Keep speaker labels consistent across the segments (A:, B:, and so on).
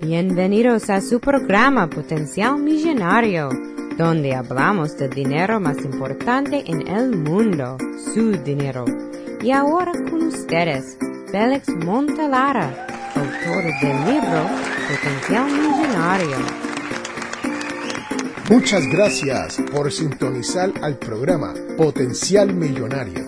A: Bienvenidos a su programa Potencial Millonario, donde hablamos del dinero más importante en el mundo, su dinero. Y ahora con ustedes, Félix Montelara, autor del libro Potencial Millonario.
B: Muchas gracias por sintonizar al programa Potencial Millonario.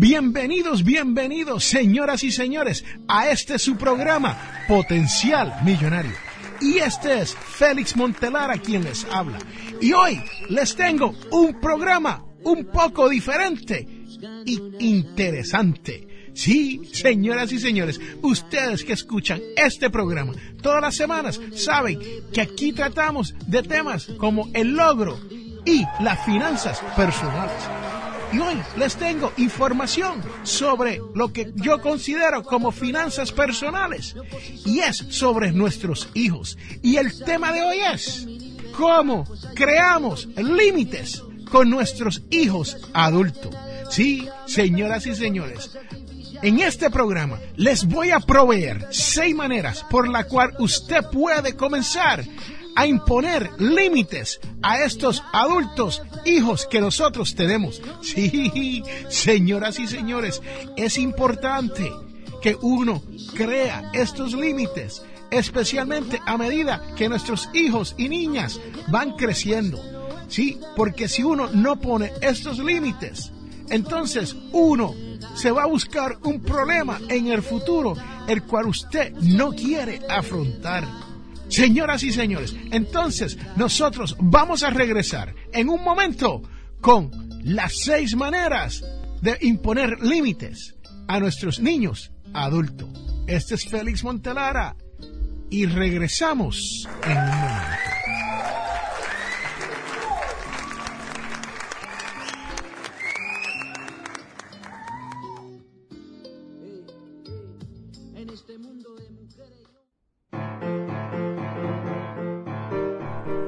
B: Bienvenidos, bienvenidos, señoras y señores, a este su programa, Potencial Millonario. Y este es Félix Montelara quien les habla. Y hoy les tengo un programa un poco diferente y interesante. Sí, señoras y señores, ustedes que escuchan este programa todas las semanas saben que aquí tratamos de temas como el logro y las finanzas personales. Y hoy les tengo información sobre lo que yo considero como finanzas personales. Y es sobre nuestros hijos. Y el tema de hoy es cómo creamos límites con nuestros hijos adultos. Sí, señoras y señores, en este programa les voy a proveer seis maneras por la cual usted puede comenzar a imponer límites a estos adultos hijos que nosotros tenemos. Sí, señoras y señores, es importante que uno crea estos límites, especialmente a medida que nuestros hijos y niñas van creciendo. Sí, porque si uno no pone estos límites, entonces uno se va a buscar un problema en el futuro, el cual usted no quiere afrontar. Señoras y señores, entonces nosotros vamos a regresar en un momento con las seis maneras de imponer límites a nuestros niños adultos. Este es Félix Montelara y regresamos en un momento.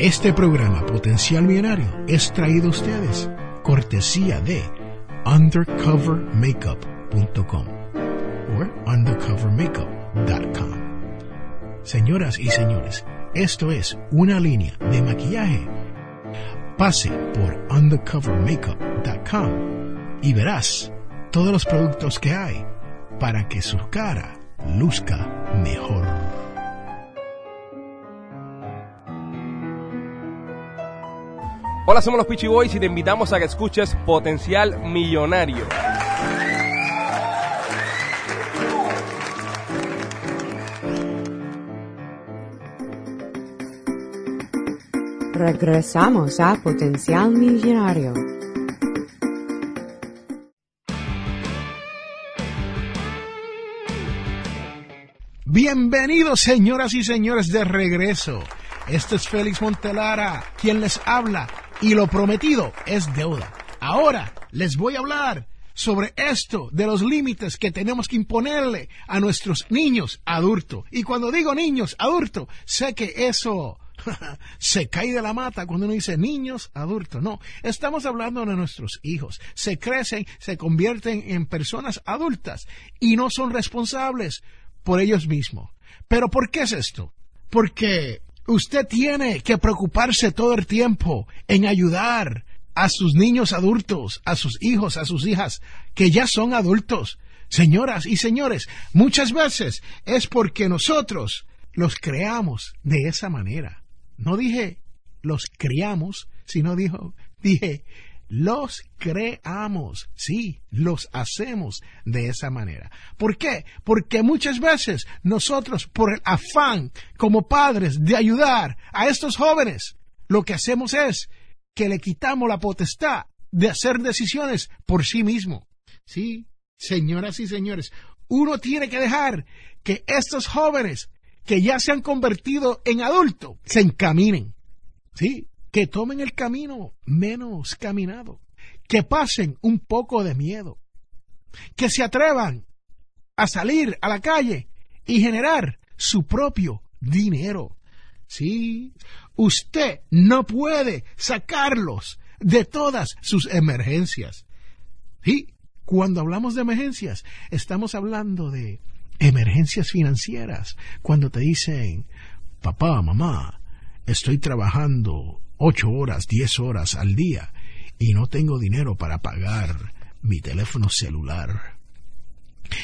B: Este programa Potencial Millonario es traído a ustedes cortesía de undercovermakeup.com o undercovermakeup.com. Señoras y señores, esto es una línea de maquillaje. Pase por undercovermakeup.com y verás todos los productos que hay para que su cara luzca mejor.
C: Hola, somos los Peachy Boys y te invitamos a que escuches Potencial Millonario.
A: Regresamos a Potencial Millonario.
B: Bienvenidos, señoras y señores, de regreso. Este es Félix Montelara, quien les habla, y lo prometido es deuda. Ahora les voy a hablar sobre esto de los límites que tenemos que imponerle a nuestros niños adultos. Y cuando digo niños adultos, sé que eso se cae de la mata cuando uno dice niños adultos. No, estamos hablando de nuestros hijos. Se crecen, se convierten en personas adultas y no son responsables por ellos mismos. Pero ¿por qué es esto? Porque usted tiene que preocuparse todo el tiempo en ayudar a sus niños adultos, a sus hijos, a sus hijas, que ya son adultos. Señoras y señores, muchas veces es porque nosotros los creamos de esa manera. No dije los criamos, sino dijo, dije los creamos, sí, los hacemos de esa manera. ¿Por qué? Porque muchas veces nosotros, por el afán como padres de ayudar a estos jóvenes, lo que hacemos es que le quitamos la potestad de hacer decisiones por sí mismo. Sí, señoras y señores, uno tiene que dejar que estos jóvenes que ya se han convertido en adultos se encaminen. Sí, que tomen el camino menos caminado, que pasen un poco de miedo, que se atrevan a salir a la calle y generar su propio dinero. Sí, usted no puede sacarlos de todas sus emergencias. Sí, cuando hablamos de emergencias, estamos hablando de emergencias financieras. Cuando te dicen, papá, mamá, estoy trabajando ocho horas, diez horas al día y no tengo dinero para pagar mi teléfono celular.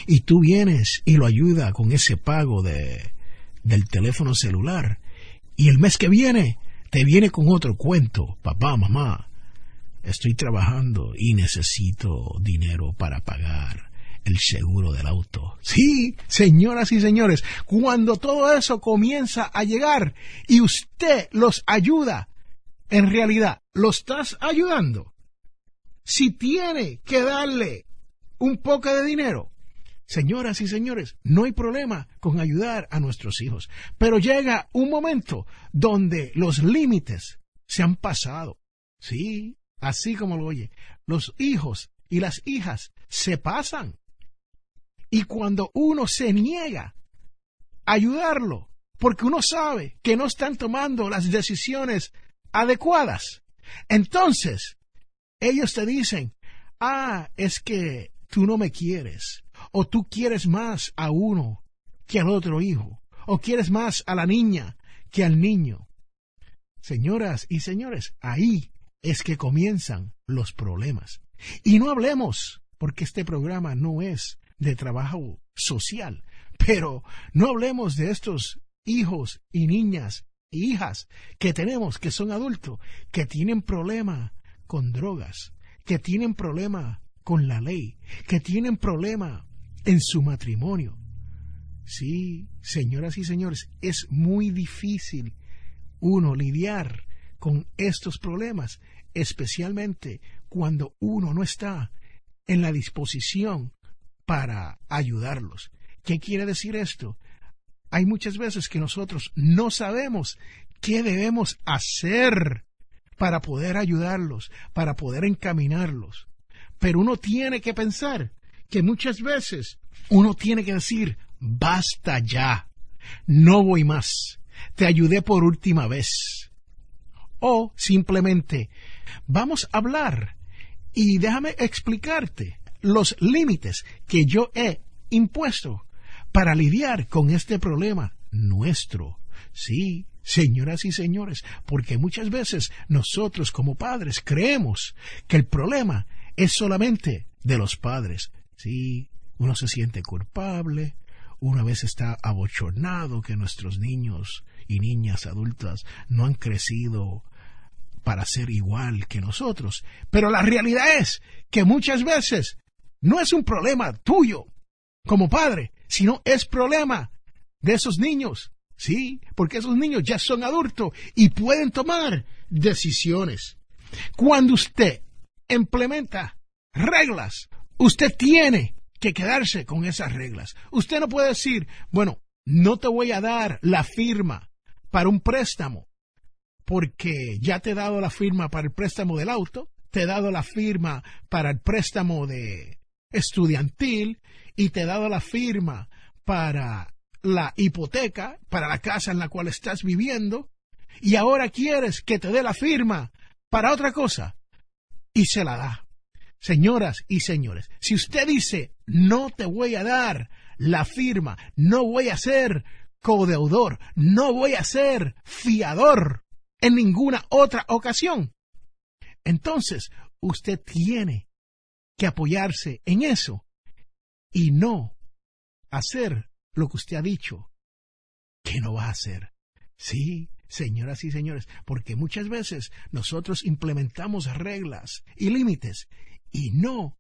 B: Y tú vienes y lo ayuda con ese pago de, del teléfono celular. Y el mes que viene te viene con otro cuento, papá, mamá, estoy trabajando y necesito dinero para pagar el seguro del auto. Sí, señoras y señores, cuando todo eso comienza a llegar y usted los ayuda, en realidad, ¿lo estás ayudando? Si tiene que darle un poco de dinero, Señoras y señores, no hay problema con ayudar a nuestros hijos, pero llega un momento donde los límites se han pasado. Sí, así como lo oye, los hijos y las hijas se pasan. Y cuando uno se niega a ayudarlo, porque uno sabe que no están tomando las decisiones adecuadas, entonces ellos te dicen, ah, es que tú no me quieres, o tú quieres más a uno que al otro hijo, o quieres más a la niña que al niño. Señoras y señores, ahí es que comienzan los problemas. Y no hablemos, porque este programa no es de trabajo social, pero no hablemos de estos hijos y niñas hijas que tenemos que son adultos, que tienen problema con drogas, que tienen problema con la ley, que tienen problema en su matrimonio. Sí, señoras y señores, es muy difícil uno lidiar con estos problemas, especialmente cuando uno no está en la disposición para ayudarlos. ¿Qué quiere decir esto? Hay muchas veces que nosotros no sabemos qué debemos hacer para poder ayudarlos, para poder encaminarlos. Pero uno tiene que pensar que muchas veces uno tiene que decir, basta ya, no voy más, te ayudé por última vez. O simplemente, vamos a hablar y déjame explicarte los límites que yo he impuesto para lidiar con este problema nuestro. Sí, señoras y señores, porque muchas veces nosotros como padres creemos que el problema es solamente de los padres. Sí, uno se siente culpable, una vez está abochornado que nuestros niños y niñas adultas no han crecido para ser igual que nosotros. Pero la realidad es que muchas veces no es un problema tuyo como padre, sino es problema de esos niños. Sí, porque esos niños ya son adultos y pueden tomar decisiones. Cuando usted implementa reglas. Usted tiene que quedarse con esas reglas. Usted no puede decir, bueno, no te voy a dar la firma para un préstamo porque ya te he dado la firma para el préstamo del auto, te he dado la firma para el préstamo de estudiantil y te dado la firma para la hipoteca, para la casa en la cual estás viviendo, y ahora quieres que te dé la firma para otra cosa y se la da. Señoras y señores, si usted dice, no te voy a dar la firma, no voy a ser codeudor, no voy a ser fiador en ninguna otra ocasión, entonces usted tiene que apoyarse en eso y no hacer lo que usted ha dicho que no va a hacer. Sí, señoras y señores, porque muchas veces nosotros implementamos reglas y límites y no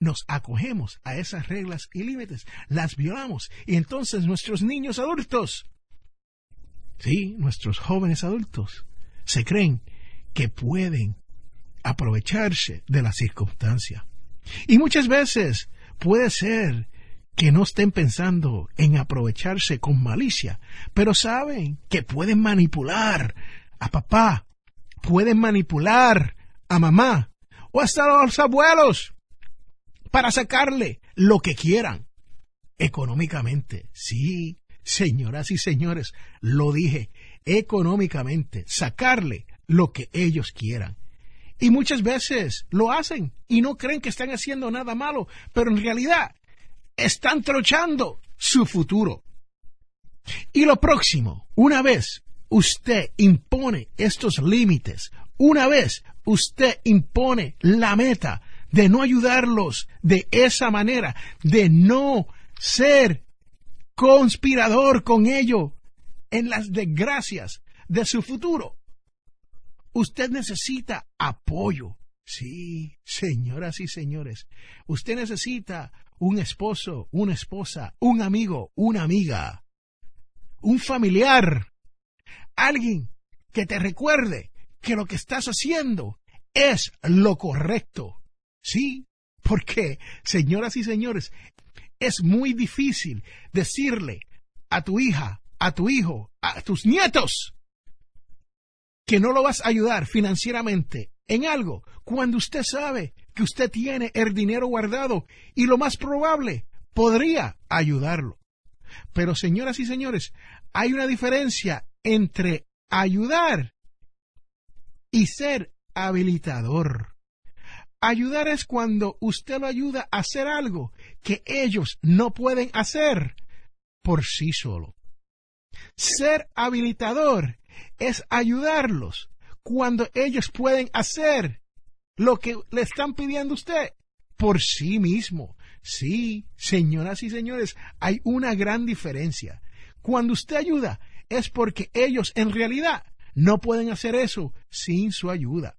B: nos acogemos a esas reglas y límites, las violamos y entonces nuestros niños adultos, sí, nuestros jóvenes adultos, se creen que pueden aprovecharse de la circunstancia. Y muchas veces puede ser que no estén pensando en aprovecharse con malicia, pero saben que pueden manipular a papá, pueden manipular a mamá o hasta a los abuelos para sacarle lo que quieran económicamente. Sí, señoras y señores, lo dije, económicamente, sacarle lo que ellos quieran. Y muchas veces lo hacen y no creen que están haciendo nada malo, pero en realidad están trochando su futuro. Y lo próximo, una vez usted impone estos límites, una vez usted impone la meta de no ayudarlos de esa manera, de no ser conspirador con ello en las desgracias de su futuro. Usted necesita apoyo. Sí, señoras y señores, usted necesita un esposo, una esposa, un amigo, una amiga, un familiar, alguien que te recuerde que lo que estás haciendo es lo correcto. Sí, porque, señoras y señores, es muy difícil decirle a tu hija, a tu hijo, a tus nietos, que no lo vas a ayudar financieramente en algo cuando usted sabe que usted tiene el dinero guardado y lo más probable podría ayudarlo. Pero señoras y señores, hay una diferencia entre ayudar y ser habilitador. Ayudar es cuando usted lo ayuda a hacer algo que ellos no pueden hacer por sí solo. Ser habilitador es ayudarlos cuando ellos pueden hacer lo que le están pidiendo usted por sí mismo. Sí, señoras y señores, hay una gran diferencia. Cuando usted ayuda es porque ellos en realidad no pueden hacer eso sin su ayuda.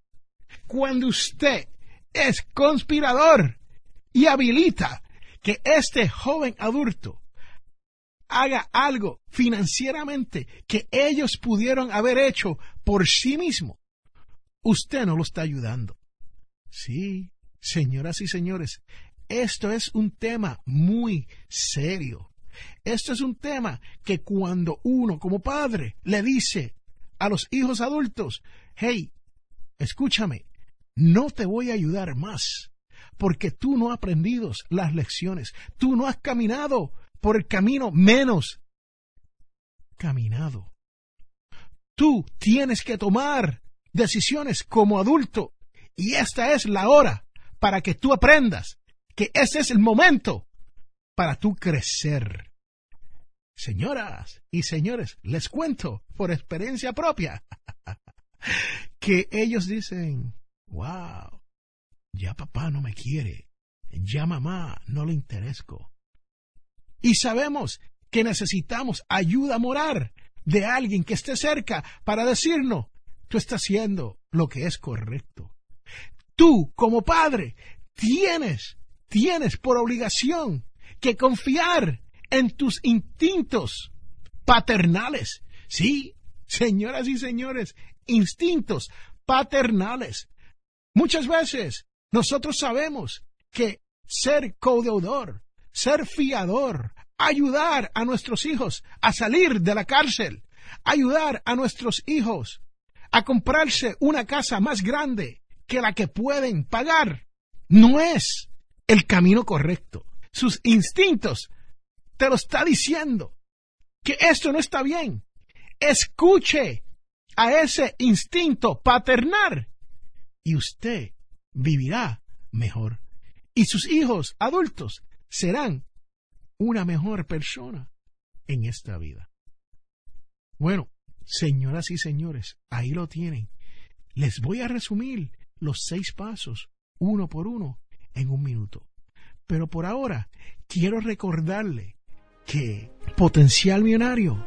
B: Cuando usted es conspirador y habilita que este joven adulto haga algo financieramente que ellos pudieron haber hecho por sí mismo, usted no lo está ayudando. Sí, señoras y señores, esto es un tema muy serio. Esto es un tema que cuando uno como padre le dice a los hijos adultos, hey, escúchame, no te voy a ayudar más, porque tú no has aprendido las lecciones, tú no has caminado por el camino menos caminado. Tú tienes que tomar decisiones como adulto y esta es la hora para que tú aprendas que ese es el momento para tú crecer. Señoras y señores, les cuento por experiencia propia que ellos dicen, wow, ya papá no me quiere, ya mamá no le interesco. Y sabemos que necesitamos ayuda moral de alguien que esté cerca para decirnos, tú estás haciendo lo que es correcto. Tú, como padre, tienes, tienes por obligación que confiar en tus instintos paternales. Sí, señoras y señores, instintos paternales. Muchas veces nosotros sabemos que ser codeudor, ser fiador, ayudar a nuestros hijos a salir de la cárcel, ayudar a nuestros hijos a comprarse una casa más grande que la que pueden pagar, no es el camino correcto. Sus instintos te lo está diciendo que esto no está bien. Escuche a ese instinto paternal y usted vivirá mejor. Y sus hijos adultos serán una mejor persona en esta vida. Bueno, señoras y señores, ahí lo tienen. Les voy a resumir los seis pasos, uno por uno, en un minuto. Pero por ahora, quiero recordarle que Potencial Millonario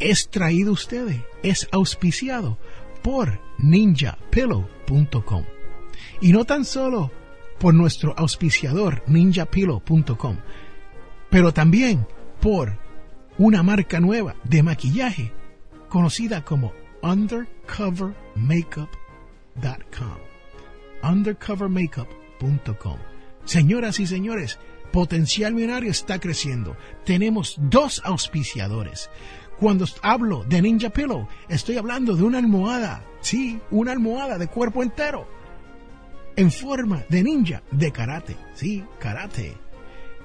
B: es traído a ustedes, es auspiciado por ninjapillow.com. Y no tan solo por nuestro auspiciador ninjapillow.com, pero también por una marca nueva de maquillaje conocida como undercovermakeup.com. undercovermakeup.com. Señoras y señores, Potencial Millonario está creciendo. Tenemos dos auspiciadores. Cuando hablo de Ninja Pillow, estoy hablando de una almohada. Sí, una almohada de cuerpo entero. En forma de ninja de karate. Sí, karate.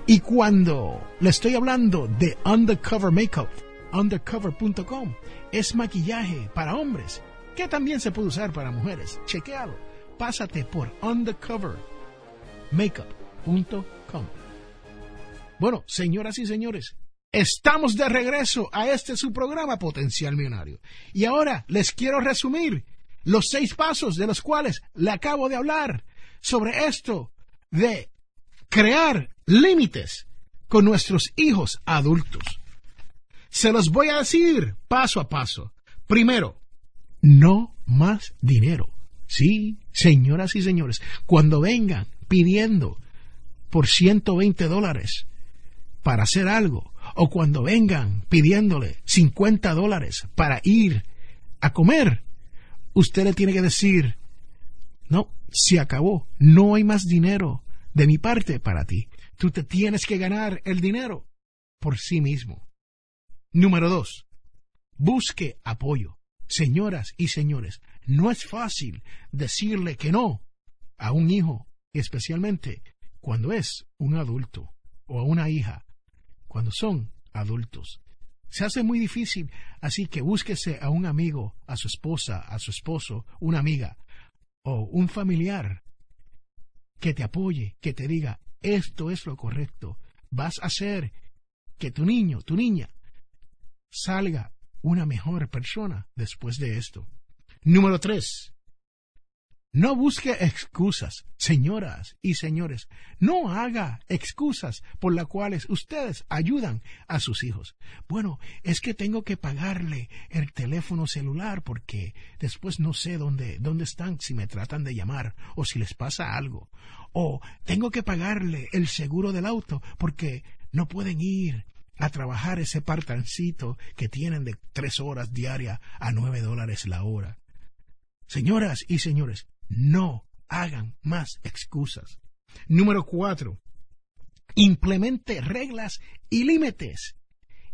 B: Y cuando le estoy hablando de Undercover Makeup, undercover.com, es maquillaje para hombres, que también se puede usar para mujeres. Chequealo. Pásate por undercovermakeup.com. Bueno, señoras y señores, estamos de regreso a este su programa Potencial Millonario. Y ahora les quiero resumir los seis pasos de los cuales le acabo de hablar sobre esto de crear límites con nuestros hijos adultos. Se los voy a decir paso a paso. Primero, no más dinero. Sí, señoras y señores, cuando vengan pidiendo por 120 dólares para hacer algo, o cuando vengan pidiéndole 50 dólares para ir a comer, usted le tiene que decir, no, se acabó, no hay más dinero de mi parte para ti. Tú te tienes que ganar el dinero por sí mismo. Número dos, busque apoyo. Señoras y señores, no es fácil decirle que no a un hijo, especialmente cuando es un adulto o a una hija cuando son adultos. Se hace muy difícil, así que búsquese a un amigo, a su esposa, a su esposo, una amiga o un familiar que te apoye, que te diga, esto es lo correcto, vas a hacer que tu niño, tu niña, salga una mejor persona después de esto. Número tres, no busque excusas, señoras y señores. No haga excusas por las cuales ustedes ayudan a sus hijos. Bueno, es que tengo que pagarle el teléfono celular porque después no sé dónde, dónde están si me tratan de llamar o si les pasa algo. O tengo que pagarle el seguro del auto porque no pueden ir a trabajar ese partancito que tienen de tres horas diarias a nueve dólares la hora. Señoras y señores, no hagan más excusas. Número cuatro, implemente reglas y límites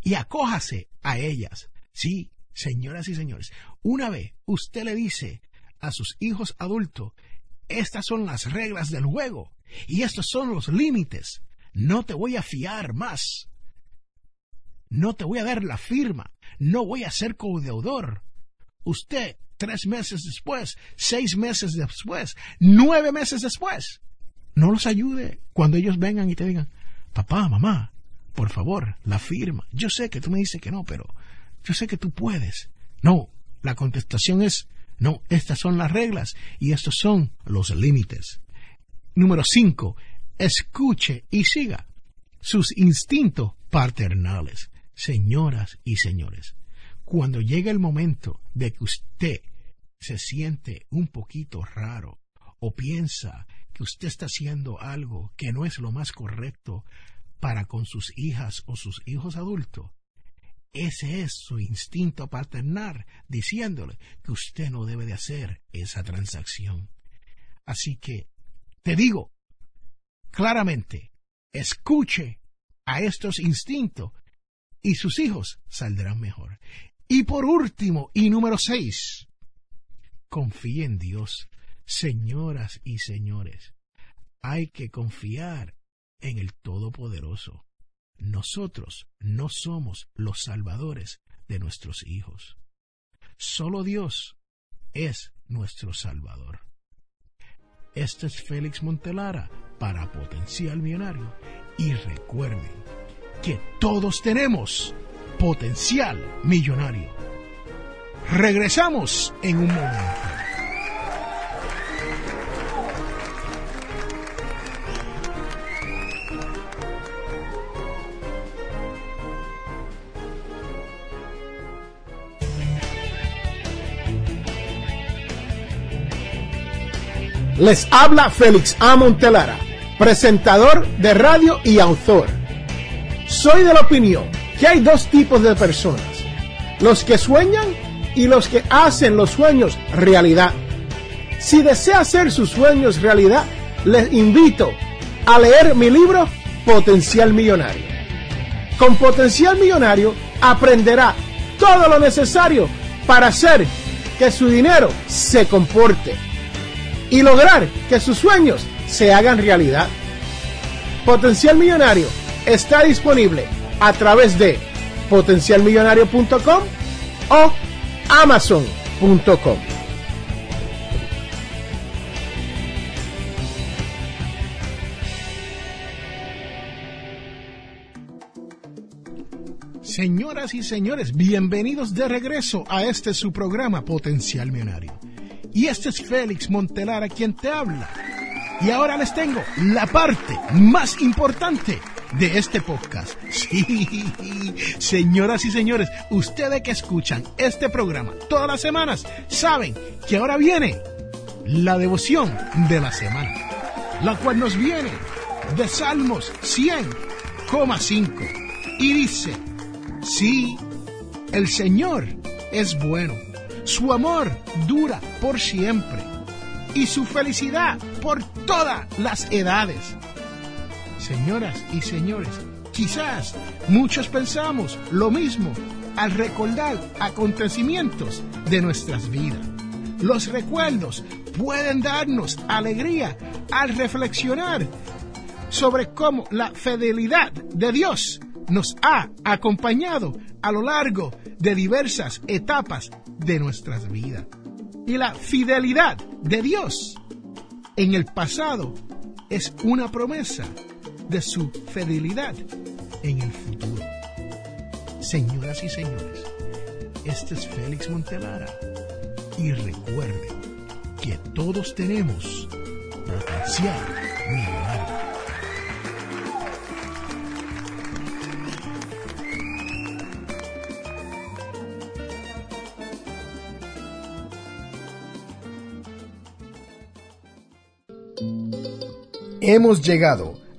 B: y acójase a ellas. Sí, señoras y señores, una vez usted le dice a sus hijos adultos, estas son las reglas del juego y estos son los límites, no te voy a fiar más, no te voy a dar la firma, no voy a ser codeudor. Usted tres meses después, seis meses después, nueve meses después. No los ayude cuando ellos vengan y te digan, papá, mamá, por favor, la firma. Yo sé que tú me dices que no, pero yo sé que tú puedes. No, la contestación es, no, estas son las reglas y estos son los límites. Número cinco, escuche y siga sus instintos paternales. Señoras y señores, cuando llega el momento de que usted se siente un poquito raro o piensa que usted está haciendo algo que no es lo más correcto para con sus hijas o sus hijos adultos, ese es su instinto paternal diciéndole que usted no debe de hacer esa transacción. Así que te digo claramente, escuche a estos instintos y sus hijos saldrán mejor. Y por último, y número seis, confíe en Dios. Señoras y señores, hay que confiar en el Todopoderoso. Nosotros no somos los salvadores de nuestros hijos. Solo Dios es nuestro Salvador. Este es Félix Montelara para Potencial Millonario y recuerden que todos tenemos potencial millonario. Regresamos en un momento. Les habla Félix A. Montelara, presentador de radio y autor. Soy de la opinión que hay dos tipos de personas, los que sueñan y los que hacen los sueños realidad. Si desea hacer sus sueños realidad, les invito a leer mi libro Potencial Millonario. Con Potencial Millonario aprenderá todo lo necesario para hacer que su dinero se comporte y lograr que sus sueños se hagan realidad. Potencial Millonario está disponible a través de potencialmillonario.com o amazon.com. Señoras y señores, bienvenidos de regreso a este su programa Potencial Millonario. Y este es Félix Montelar a quien te habla. Y ahora les tengo la parte más importante de este podcast. Sí, señoras y señores, ustedes que escuchan este programa todas las semanas saben que ahora viene la devoción de la semana, la cual nos viene de Salmos 100,5 y dice, Sí, el Señor es bueno. Su amor dura por siempre y su felicidad por todas las edades. Señoras y señores, quizás muchos pensamos lo mismo al recordar acontecimientos de nuestras vidas. Los recuerdos pueden darnos alegría al reflexionar sobre cómo la fidelidad de Dios nos ha acompañado a lo largo de diversas etapas de nuestras vidas. Y la fidelidad de Dios en el pasado es una promesa de su fidelidad en el futuro. Señoras y señores, este es Félix Montelara y recuerden que todos tenemos potencial hemos llegado